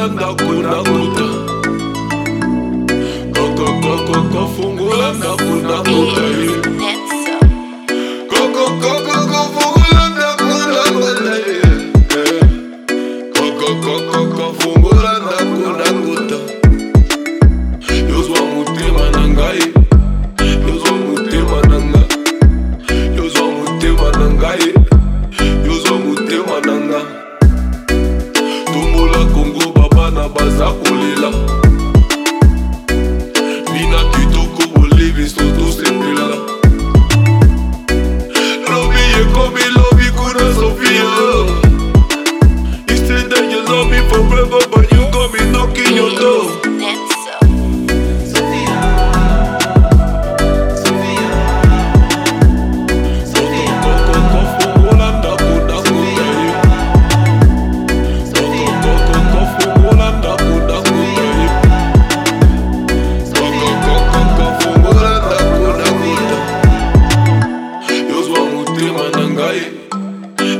fungulanda kunda kuta Koko koko kunda kuta kokokokoko fungulanda kunda kuta kokokokoko fungulanda kunda kuta yozwa motema na ngai. Yozwa motema na ngai. Yozwa motema na ngai. up.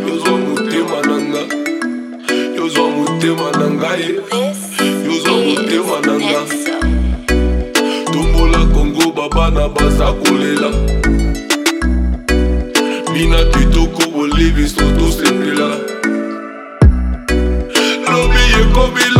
yozwa motema na nga. Yozwa motema na ngai yozwa motema na nga. Tombola kongo babana baza kolela. Bina kitoko boliviso tosepela lobi ekomi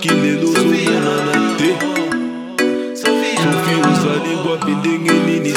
que menos humana te Sofia usa língua, pedem e nini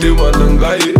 they wanna lie.